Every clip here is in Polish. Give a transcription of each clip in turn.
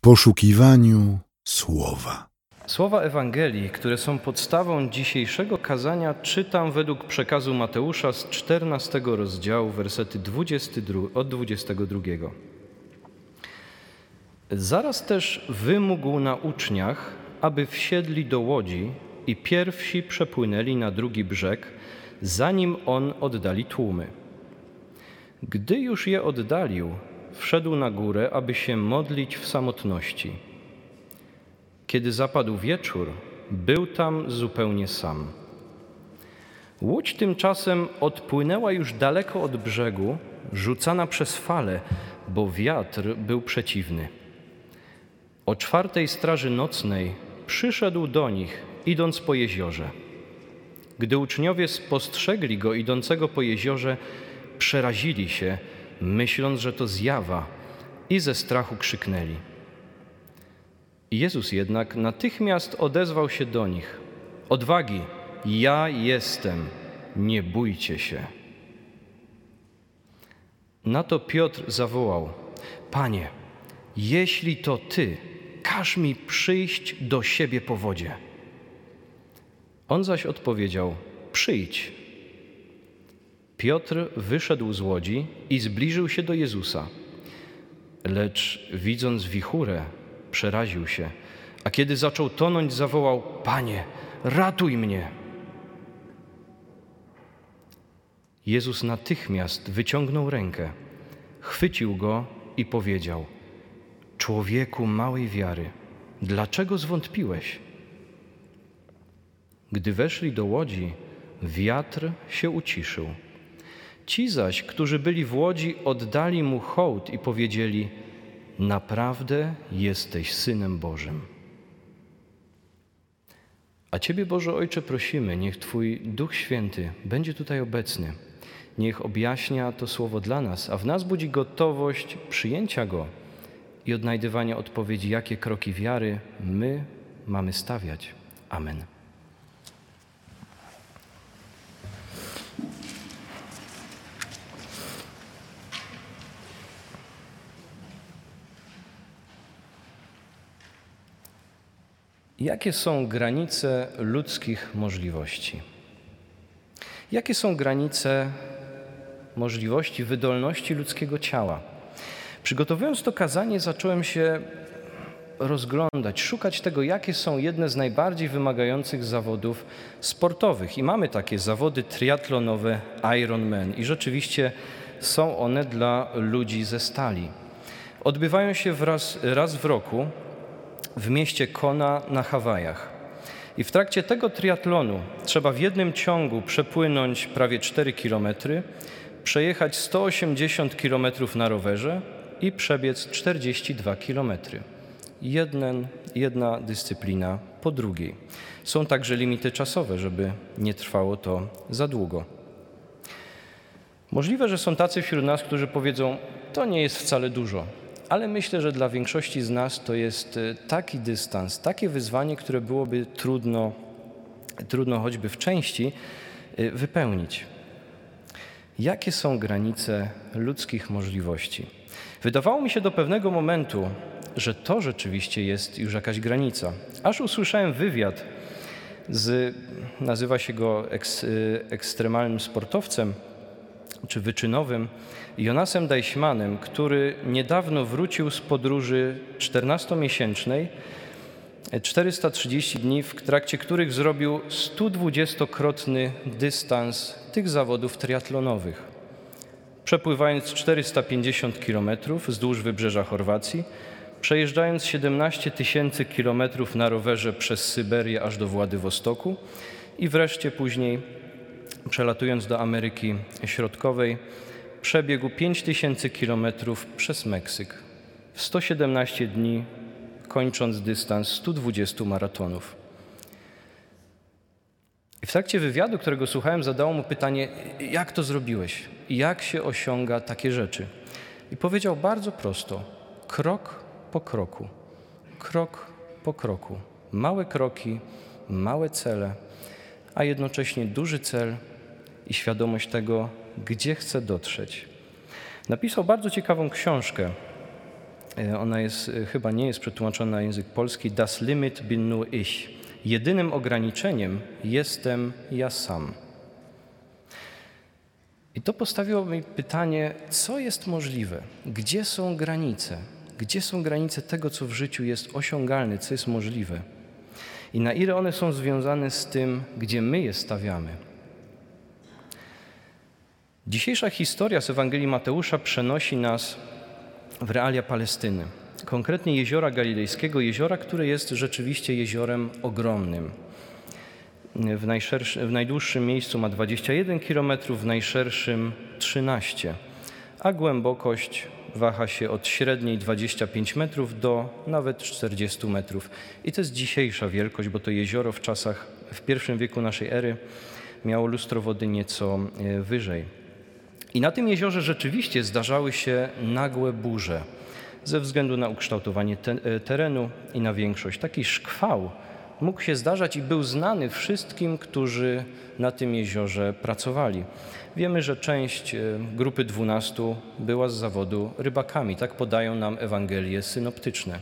poszukiwaniu słowa. Słowa Ewangelii, które są podstawą dzisiejszego kazania, czytam według przekazu Mateusza z 14 rozdziału, wersety 22, od 22. Zaraz też wymógł na uczniach, aby wsiedli do łodzi i pierwsi przepłynęli na drugi brzeg, zanim on oddali tłumy. Gdy już je oddalił, wszedł na górę, aby się modlić w samotności. Kiedy zapadł wieczór, był tam zupełnie sam. Łódź tymczasem odpłynęła już daleko od brzegu, rzucana przez fale, bo wiatr był przeciwny. O czwartej straży nocnej przyszedł do nich, idąc po jeziorze. Gdy uczniowie spostrzegli go idącego po jeziorze, przerazili się, myśląc, że to zjawa, i ze strachu krzyknęli. Jezus jednak natychmiast odezwał się do nich: Odwagi, ja jestem, nie bójcie się. Na to Piotr zawołał: Panie, jeśli to ty, każ mi przyjść do siebie po wodzie. On zaś odpowiedział: Przyjdź. Piotr wyszedł z łodzi i zbliżył się do Jezusa. Lecz widząc wichurę, przeraził się, a kiedy zaczął tonąć, zawołał: Panie, ratuj mnie! Jezus natychmiast wyciągnął rękę, chwycił go i powiedział: Człowieku małej wiary, dlaczego zwątpiłeś? Gdy weszli do łodzi, wiatr się uciszył. Ci zaś, którzy byli w łodzi, oddali mu hołd i powiedzieli: Naprawdę jesteś synem Bożym. A Ciebie, Boże Ojcze, prosimy, niech Twój Duch Święty będzie tutaj obecny. Niech objaśnia to słowo dla nas, a w nas budzi gotowość przyjęcia go i odnajdywania odpowiedzi, jakie kroki wiary my mamy stawiać. Amen. Jakie są granice ludzkich możliwości? Jakie są granice możliwości, wydolności ludzkiego ciała? Przygotowując to kazanie, zacząłem się rozglądać, szukać tego, jakie są jedne z najbardziej wymagających zawodów sportowych. I mamy takie zawody triatlonowe Ironman. I rzeczywiście są one dla ludzi ze stali. Odbywają się wraz, raz w roku w mieście Kona na Hawajach. I w trakcie tego triatlonu trzeba w jednym ciągu przepłynąć prawie 4 kilometry, przejechać 180 kilometrów na rowerze i przebiec 42 kilometry. Jeden, jedna dyscyplina po drugiej. Są także limity czasowe, żeby nie trwało to za długo. Możliwe, że są tacy wśród nas, którzy powiedzą: To nie jest wcale dużo, ale myślę, że dla większości z nas to jest e, taki dystans, takie wyzwanie, które byłoby trudno, trudno choćby w części e, wypełnić. Jakie są granice ludzkich możliwości? Wydawało mi się do pewnego momentu, że to rzeczywiście jest już jakaś granica. Aż usłyszałem wywiad z, nazywa się go eks, e, ekstremalnym sportowcem, czy wyczynowym, Jonasem Deichmannem, który niedawno wrócił z podróży 14-miesięcznej, 430 dni, w trakcie których zrobił 120-krotny dystans tych zawodów triatlonowych. Przepływając 450 kilometrów wzdłuż wybrzeża Chorwacji, przejeżdżając 17 tysięcy kilometrów na rowerze przez Syberię aż do Władywostoku i wreszcie później przelatując do Ameryki Środkowej, przebiegł 5000 kilometrów przez Meksyk w 117 dni, kończąc dystans 120 maratonów. W trakcie wywiadu, którego słuchałem, zadało mu pytanie: Jak to zrobiłeś? Jak się osiąga takie rzeczy? I powiedział bardzo prosto: krok po kroku, krok po kroku. Małe kroki, małe cele, a jednocześnie duży cel i świadomość tego, gdzie chce dotrzeć. Napisał bardzo ciekawą książkę E, ona jest, e, chyba nie jest przetłumaczona na język polski. Das Limit bin nur ich. Jedynym ograniczeniem jestem ja sam. I to postawiło mi pytanie, co jest możliwe? Gdzie są granice? Gdzie są granice tego, co w życiu jest osiągalne, co jest możliwe? I na ile one są związane z tym, gdzie my je stawiamy? Dzisiejsza historia z Ewangelii Mateusza przenosi nas w realia Palestyny, konkretnie jeziora galilejskiego, jeziora, które jest rzeczywiście jeziorem ogromnym. W, w najdłuższym miejscu ma 21 km, w najszerszym 13, a głębokość waha się od średniej 25 metrów do nawet 40 metrów. I to jest dzisiejsza wielkość, bo to jezioro w czasach, w pierwszym wieku naszej ery miało lustro wody nieco e, wyżej. I na tym jeziorze rzeczywiście zdarzały się nagłe burze ze względu na ukształtowanie e, terenu i na większość. Taki szkwał mógł się zdarzać i był znany wszystkim, którzy na tym jeziorze pracowali. Wiemy, że część e, grupy dwunastu była z zawodu rybakami. Tak podają nam Ewangelie synoptyczne.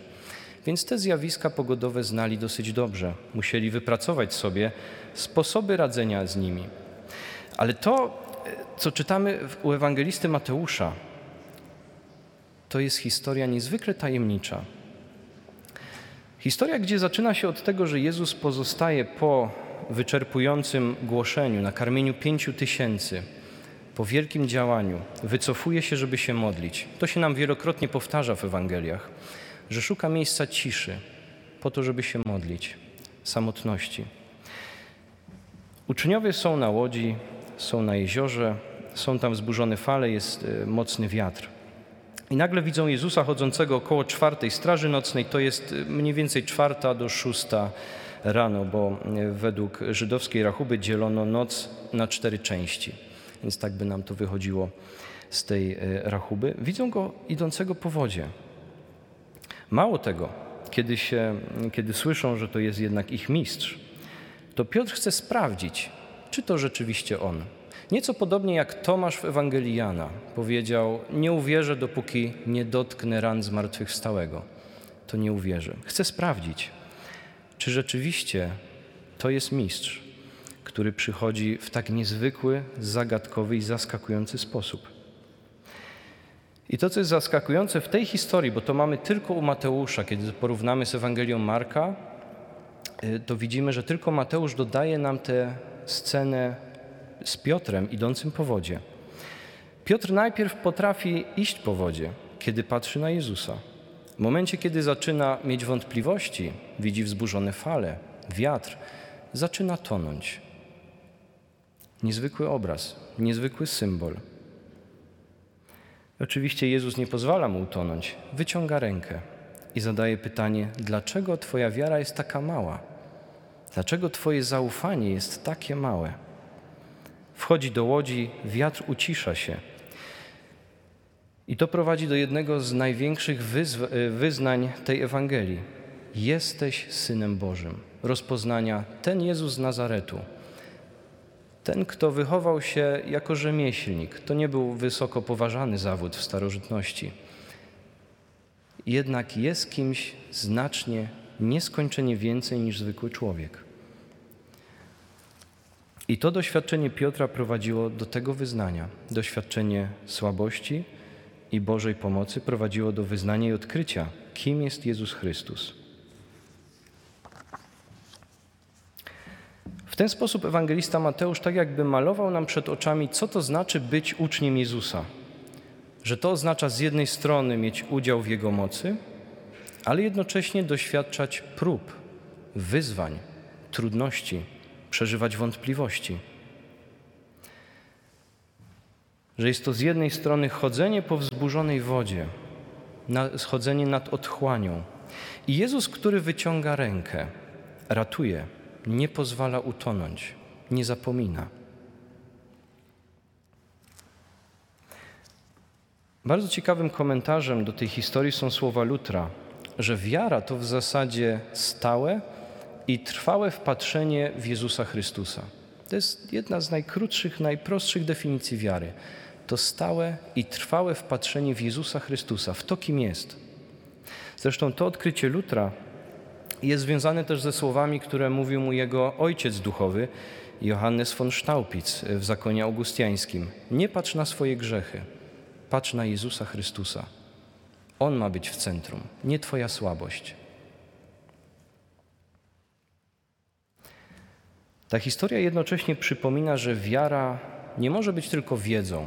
Więc te zjawiska pogodowe znali dosyć dobrze. Musieli wypracować sobie sposoby radzenia z nimi. Ale to co czytamy u ewangelisty Mateusza, to jest historia niezwykle tajemnicza. Historia, gdzie zaczyna się od tego, że Jezus pozostaje po wyczerpującym głoszeniu, nakarmieniu pięciu tysięcy, po wielkim działaniu, wycofuje się, żeby się modlić. To się nam wielokrotnie powtarza w Ewangeliach, że szuka miejsca ciszy po to, żeby się modlić, samotności. Uczniowie są na łodzi, są na jeziorze, są tam wzburzone fale, jest e, mocny wiatr. I nagle widzą Jezusa chodzącego około czwartej straży nocnej, to jest e, mniej więcej czwarta do szósta rano, bo e, według żydowskiej rachuby dzielono noc na cztery części. Więc tak by nam to wychodziło z tej rachuby. Widzą go idącego po wodzie. Mało tego, kiedy, się, kiedy słyszą, że to jest jednak ich mistrz, to Piotr chce sprawdzić, czy to rzeczywiście on. Nieco podobnie jak Tomasz w Ewangelii Jana powiedział: Nie uwierzę, dopóki nie dotknę ran zmartwychwstałego. To nie uwierzę. Chcę sprawdzić, czy rzeczywiście to jest mistrz, który przychodzi w tak niezwykły, zagadkowy i zaskakujący sposób. I to, co jest zaskakujące w tej historii, bo to mamy tylko u Mateusza, kiedy porównamy z Ewangelią Marka, to widzimy, że tylko Mateusz dodaje nam tę scenę z Piotrem idącym po wodzie. Piotr najpierw potrafi iść po wodzie, kiedy patrzy na Jezusa. W momencie, kiedy zaczyna mieć wątpliwości, widzi wzburzone fale, wiatr, zaczyna tonąć. Niezwykły obraz, niezwykły symbol. Oczywiście Jezus nie pozwala mu utonąć, wyciąga rękę i zadaje pytanie: Dlaczego Twoja wiara jest taka mała? Dlaczego Twoje zaufanie jest takie małe? Wchodzi do łodzi, wiatr ucisza się. I to prowadzi do jednego z największych wyznań tej Ewangelii. Jesteś Synem Bożym. Rozpoznania ten Jezus z Nazaretu. Ten, kto wychował się jako rzemieślnik, to nie był wysoko poważany zawód w starożytności. Jednak jest kimś znacznie, nieskończenie więcej niż zwykły człowiek. I to doświadczenie Piotra prowadziło do tego wyznania. Doświadczenie słabości i Bożej pomocy prowadziło do wyznania i odkrycia, kim jest Jezus Chrystus. W ten sposób ewangelista Mateusz tak jakby malował nam przed oczami, co to znaczy być uczniem Jezusa. Że to oznacza z jednej strony mieć udział w Jego mocy, ale jednocześnie doświadczać prób, wyzwań, trudności przeżywać wątpliwości. Że jest to z jednej strony chodzenie po wzburzonej wodzie, schodzenie nad otchłanią. I Jezus, który wyciąga rękę, ratuje, nie pozwala utonąć, nie zapomina. Bardzo ciekawym komentarzem do tej historii są słowa Lutra, że wiara to w zasadzie stałe, i trwałe wpatrzenie w Jezusa Chrystusa. To jest jedna z najkrótszych, najprostszych definicji wiary. To stałe i trwałe wpatrzenie w Jezusa Chrystusa, w to, kim jest. Zresztą to odkrycie Lutra jest związane też ze słowami, które mówił mu jego ojciec duchowy, Johannes von Staupitz w zakonie augustiańskim. Nie patrz na swoje grzechy, patrz na Jezusa Chrystusa. On ma być w centrum, nie Twoja słabość. Ta historia jednocześnie przypomina, że wiara nie może być tylko wiedzą,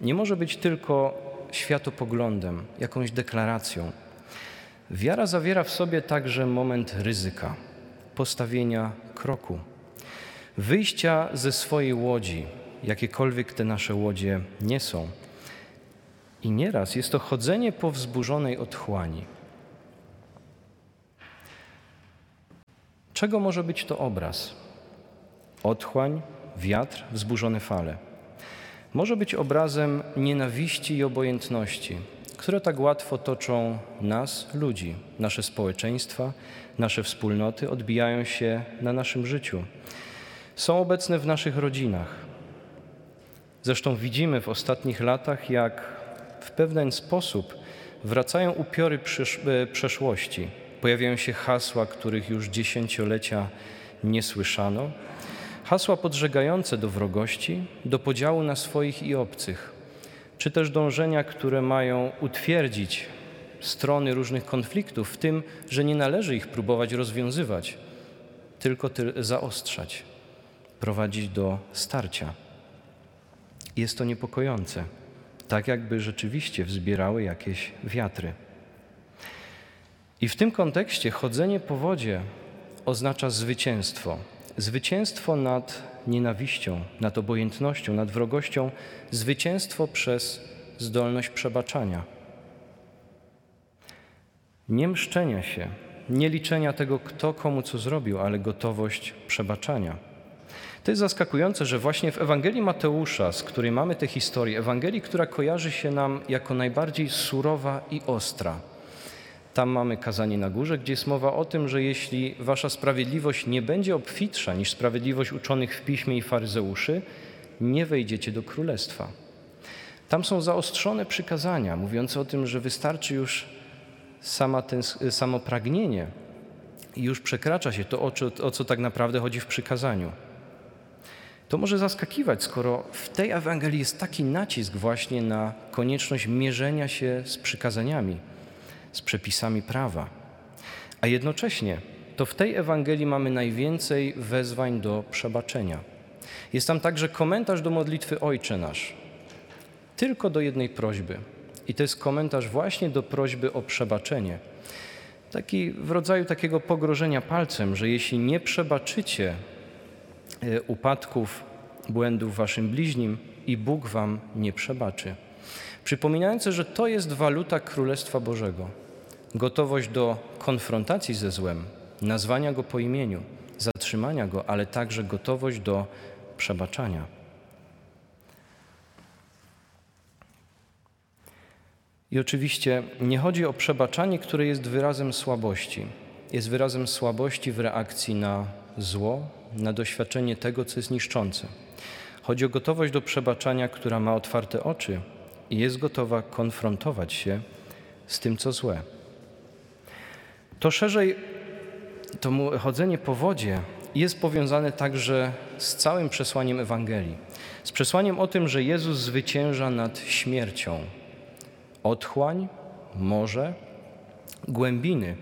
nie może być tylko światopoglądem, jakąś deklaracją. Wiara zawiera w sobie także moment ryzyka, postawienia kroku, wyjścia ze swojej łodzi, jakiekolwiek te nasze łodzie nie są. I nieraz jest to chodzenie po wzburzonej otchłani. Czego może być to obraz? Otchłań, wiatr, wzburzone fale. Może być obrazem nienawiści i obojętności, które tak łatwo toczą nas, ludzi, nasze społeczeństwa, nasze wspólnoty, odbijają się na naszym życiu. Są obecne w naszych rodzinach. Zresztą widzimy w ostatnich latach, jak w pewien sposób wracają upiory e, przeszłości. Pojawiają się hasła, których już dziesięciolecia nie słyszano. Hasła podżegające do wrogości, do podziału na swoich i obcych, czy też dążenia, które mają utwierdzić strony różnych konfliktów w tym, że nie należy ich próbować rozwiązywać, tylko zaostrzać, prowadzić do starcia. Jest to niepokojące, tak jakby rzeczywiście wzbierały jakieś wiatry. I w tym kontekście chodzenie po wodzie oznacza zwycięstwo. Zwycięstwo nad nienawiścią, nad obojętnością, nad wrogością, zwycięstwo przez zdolność przebaczania. Nie mszczenia się, nie liczenia tego, kto komu co zrobił, ale gotowość przebaczania. To jest zaskakujące, że właśnie w Ewangelii Mateusza, z której mamy tę historię, Ewangelii, która kojarzy się nam jako najbardziej surowa i ostra, tam mamy kazanie na górze, gdzie jest mowa o tym, że jeśli wasza sprawiedliwość nie będzie obfitsza niż sprawiedliwość uczonych w piśmie i faryzeuszy, nie wejdziecie do królestwa. Tam są zaostrzone przykazania mówiące o tym, że wystarczy już sama ten, samo pragnienie i już przekracza się to, o o co tak naprawdę chodzi w przykazaniu. To może zaskakiwać, skoro w tej Ewangelii jest taki nacisk właśnie na konieczność mierzenia się z przykazaniami z przepisami prawa. A jednocześnie to w tej Ewangelii mamy najwięcej wezwań do przebaczenia. Jest tam także komentarz do modlitwy Ojcze Nasz. Tylko do jednej prośby. I to jest komentarz właśnie do prośby o przebaczenie. Taki w rodzaju takiego pogrożenia palcem, że jeśli nie przebaczycie upadków, błędów waszym bliźnim, i Bóg wam nie przebaczy przypominające, że to jest waluta Królestwa Bożego. Gotowość do konfrontacji ze złem, nazwania go po imieniu, zatrzymania go, ale także gotowość do przebaczania. I oczywiście nie chodzi o przebaczanie, które jest wyrazem słabości. Jest wyrazem słabości w reakcji na zło, na doświadczenie tego, co jest niszczące. Chodzi o gotowość do przebaczania, która ma otwarte oczy i jest gotowa konfrontować się z tym, co złe. To szerzej, to chodzenie po wodzie jest powiązane także z całym przesłaniem Ewangelii. Z przesłaniem o tym, że Jezus zwycięża nad śmiercią. Otchłań, morze, głębiny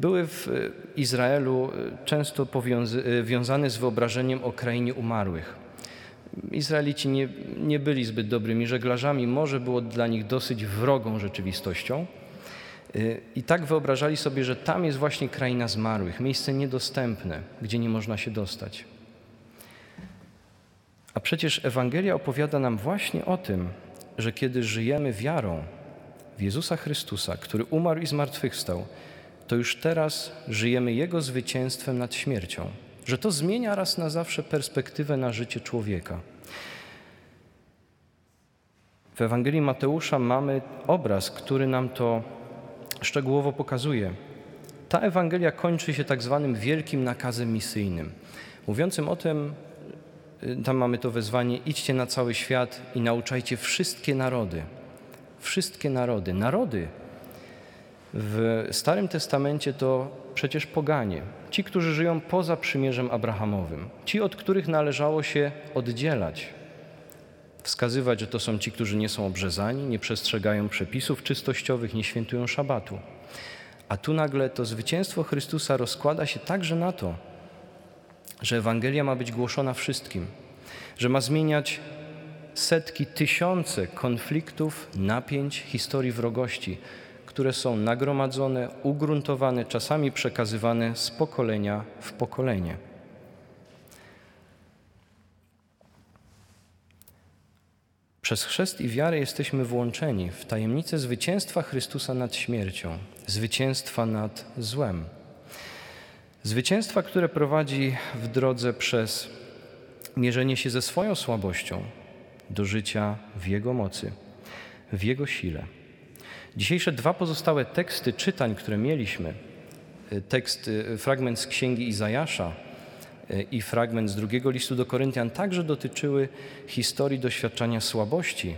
były w Izraelu często powiązane z wyobrażeniem o krainie umarłych. Izraelici nie, nie byli zbyt dobrymi żeglarzami, morze było dla nich dosyć wrogą rzeczywistością. I tak wyobrażali sobie, że tam jest właśnie kraina zmarłych, miejsce niedostępne, gdzie nie można się dostać. A przecież Ewangelia opowiada nam właśnie o tym, że kiedy żyjemy wiarą w Jezusa Chrystusa, który umarł i zmartwychwstał, to już teraz żyjemy Jego zwycięstwem nad śmiercią że to zmienia raz na zawsze perspektywę na życie człowieka. W Ewangelii Mateusza mamy obraz, który nam to szczegółowo pokazuje. Ta Ewangelia kończy się tak zwanym wielkim nakazem misyjnym, mówiącym o tym, tam mamy to wezwanie: idźcie na cały świat i nauczajcie wszystkie narody. Wszystkie narody. Narody W Starym Testamencie to przecież poganie, ci, którzy żyją poza przymierzem Abrahamowym, ci, od których należało się oddzielać, wskazywać, że to są ci, którzy nie są obrzezani, nie przestrzegają przepisów czystościowych, nie świętują szabatu. A tu nagle to zwycięstwo Chrystusa rozkłada się także na to, że Ewangelia ma być głoszona wszystkim, że ma zmieniać setki, tysiące konfliktów, napięć, historii wrogości, które są nagromadzone, ugruntowane, czasami przekazywane z pokolenia w pokolenie. Przez chrzest i wiarę jesteśmy włączeni w tajemnicę zwycięstwa Chrystusa nad śmiercią, zwycięstwa nad złem. Zwycięstwa, które prowadzi w drodze przez mierzenie się ze swoją słabością do życia w Jego mocy, w Jego sile. Dzisiejsze dwa pozostałe teksty czytań, które mieliśmy, tekst, fragment z księgi Izajasza i fragment z drugiego listu do Koryntian, także dotyczyły historii doświadczania słabości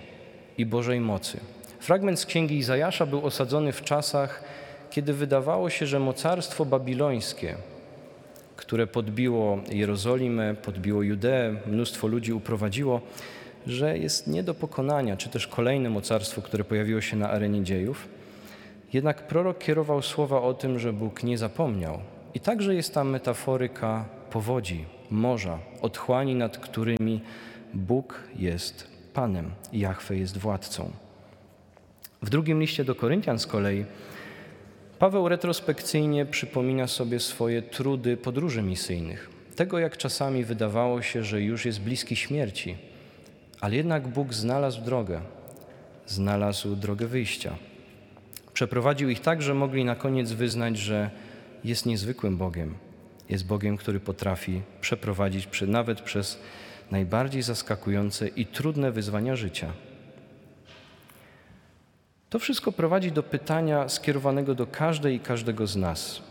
i Bożej mocy. Fragment z księgi Izajasza był osadzony w czasach, kiedy wydawało się, że mocarstwo babilońskie, które podbiło Jerozolimę, podbiło Judeę, mnóstwo ludzi uprowadziło, że jest nie do pokonania, czy też kolejne mocarstwo, które pojawiło się na arenie dziejów. Jednak prorok kierował słowa o tym, że Bóg nie zapomniał. I także jest tam metaforyka powodzi, morza, otchłani, nad którymi Bóg jest Panem, Jahwe jest władcą. W drugim liście do Koryntian z kolei Paweł retrospekcyjnie przypomina sobie swoje trudy podróży misyjnych. Tego, jak czasami wydawało się, że już jest bliski śmierci, ale jednak Bóg znalazł drogę, znalazł drogę wyjścia. Przeprowadził ich tak, że mogli na koniec wyznać, że jest niezwykłym Bogiem. Jest Bogiem, który potrafi przeprowadzić nawet przez najbardziej zaskakujące i trudne wyzwania życia. To wszystko prowadzi do pytania skierowanego do każdej i każdego z nas.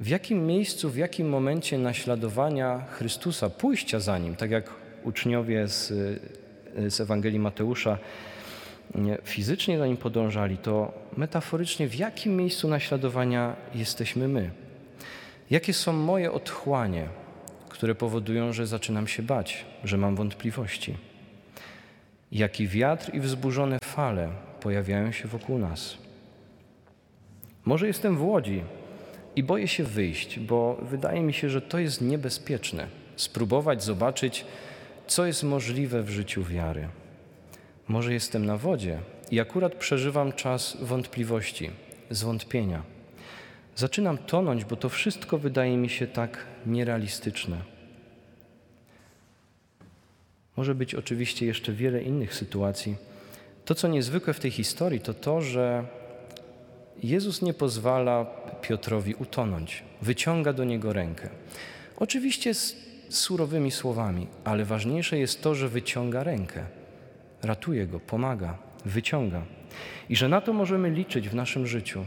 W jakim miejscu, w jakim momencie naśladowania Chrystusa, pójścia za Nim, tak jak uczniowie z, z Ewangelii Mateusza fizycznie za Nim podążali, to metaforycznie w jakim miejscu naśladowania jesteśmy my? Jakie są moje otchłanie, które powodują, że zaczynam się bać, że mam wątpliwości? Jaki wiatr i wzburzone fale pojawiają się wokół nas. Może jestem w łodzi i boję się wyjść, bo wydaje mi się, że to jest niebezpieczne. Spróbować zobaczyć, co jest możliwe w życiu wiary. Może jestem na wodzie i akurat przeżywam czas wątpliwości, zwątpienia. Zaczynam tonąć, bo to wszystko wydaje mi się tak nierealistyczne. Może być oczywiście jeszcze wiele innych sytuacji, to, co niezwykłe w tej historii, to to, że Jezus nie pozwala Piotrowi utonąć, wyciąga do niego rękę. Oczywiście z surowymi słowami, ale ważniejsze jest to, że wyciąga rękę, ratuje go, pomaga, wyciąga. I że na to możemy liczyć w naszym życiu,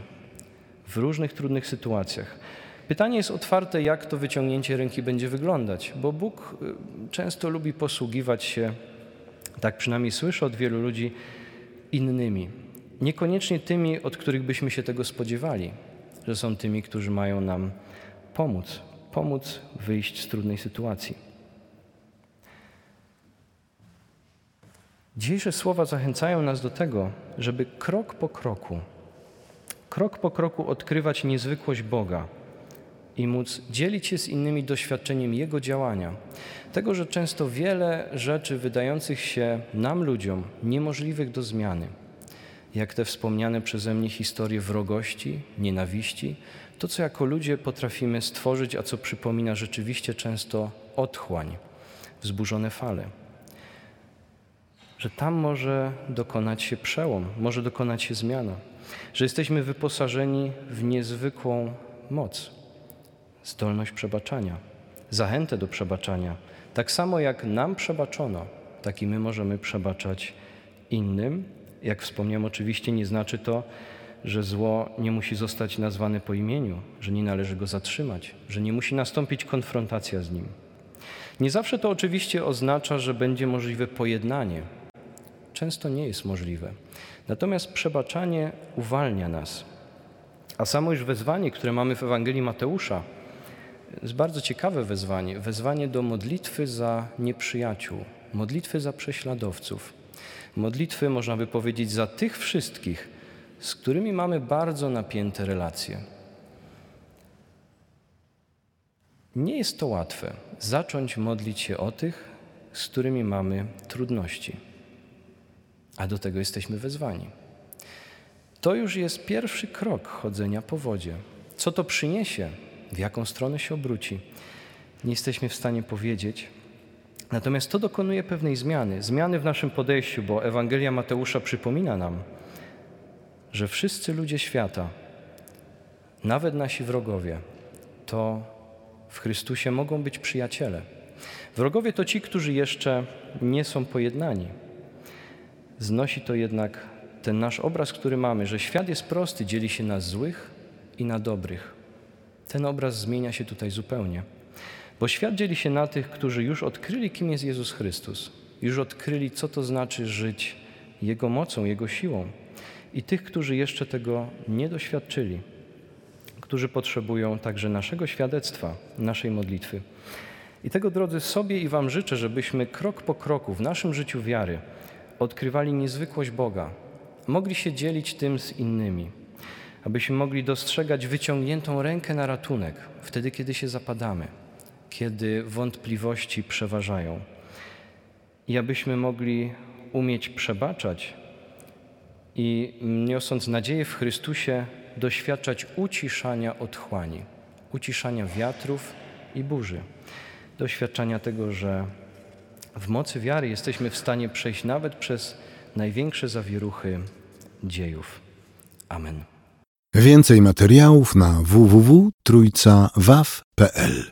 w różnych trudnych sytuacjach. Pytanie jest otwarte, jak to wyciągnięcie ręki będzie wyglądać, bo Bóg y, często lubi posługiwać się, tak przynajmniej słyszę od wielu ludzi, innymi. Niekoniecznie tymi, od których byśmy się tego spodziewali, że są tymi, którzy mają nam pomóc, pomóc wyjść z trudnej sytuacji. Dzisiejsze słowa zachęcają nas do tego, żeby krok po kroku, krok po kroku odkrywać niezwykłość Boga i móc dzielić się z innymi doświadczeniem Jego działania. Tego, że często wiele rzeczy wydających się nam, ludziom, niemożliwych do zmiany, jak te wspomniane przeze mnie historie wrogości, nienawiści, to co jako ludzie potrafimy stworzyć, a co przypomina rzeczywiście często otchłań, wzburzone fale. Że tam może dokonać się przełom, może dokonać się zmiana, że jesteśmy wyposażeni w niezwykłą moc zdolność przebaczania, zachętę do przebaczania. Tak samo jak nam przebaczono, tak i my możemy przebaczać innym. Jak wspomniałem, oczywiście nie znaczy to, że zło nie musi zostać nazwane po imieniu, że nie należy go zatrzymać, że nie musi nastąpić konfrontacja z nim. Nie zawsze to oczywiście oznacza, że będzie możliwe pojednanie. Często nie jest możliwe. Natomiast przebaczanie uwalnia nas A samo już wezwanie, które mamy w Ewangelii Mateusza, jest bardzo ciekawe wezwanie. Wezwanie do modlitwy za nieprzyjaciół, modlitwy za prześladowców, modlitwy, można by powiedzieć, za tych wszystkich, z którymi mamy bardzo napięte relacje. Nie jest to łatwe zacząć modlić się o tych, z którymi mamy trudności, a do tego jesteśmy wezwani. To już jest pierwszy krok chodzenia po wodzie. Co to przyniesie? W jaką stronę się obróci? Nie jesteśmy w stanie powiedzieć. Natomiast to dokonuje pewnej zmiany, zmiany w naszym podejściu, bo Ewangelia Mateusza przypomina nam, że wszyscy ludzie świata, nawet nasi wrogowie, to w Chrystusie mogą być przyjaciele. Wrogowie to ci, którzy jeszcze nie są pojednani. Znosi to jednak ten nasz obraz, który mamy, że świat jest prosty, dzieli się na złych i na dobrych. Ten obraz zmienia się tutaj zupełnie. Bo świat dzieli się na tych, którzy już odkryli, kim jest Jezus Chrystus, już odkryli, co to znaczy żyć Jego mocą, Jego siłą, i tych, którzy jeszcze tego nie doświadczyli, którzy potrzebują także naszego świadectwa, naszej modlitwy. I tego, drodzy, sobie i Wam życzę, żebyśmy krok po kroku w naszym życiu wiary odkrywali niezwykłość Boga, mogli się dzielić tym z innymi, abyśmy mogli dostrzegać wyciągniętą rękę na ratunek wtedy, kiedy się zapadamy, kiedy wątpliwości przeważają. I abyśmy mogli umieć przebaczać i niosąc nadzieję w Chrystusie, doświadczać uciszania otchłani, uciszania wiatrów i burzy, doświadczania tego, że w mocy wiary jesteśmy w stanie przejść nawet przez największe zawieruchy dziejów. Amen. Więcej materiałów na www.trójcawaw.pl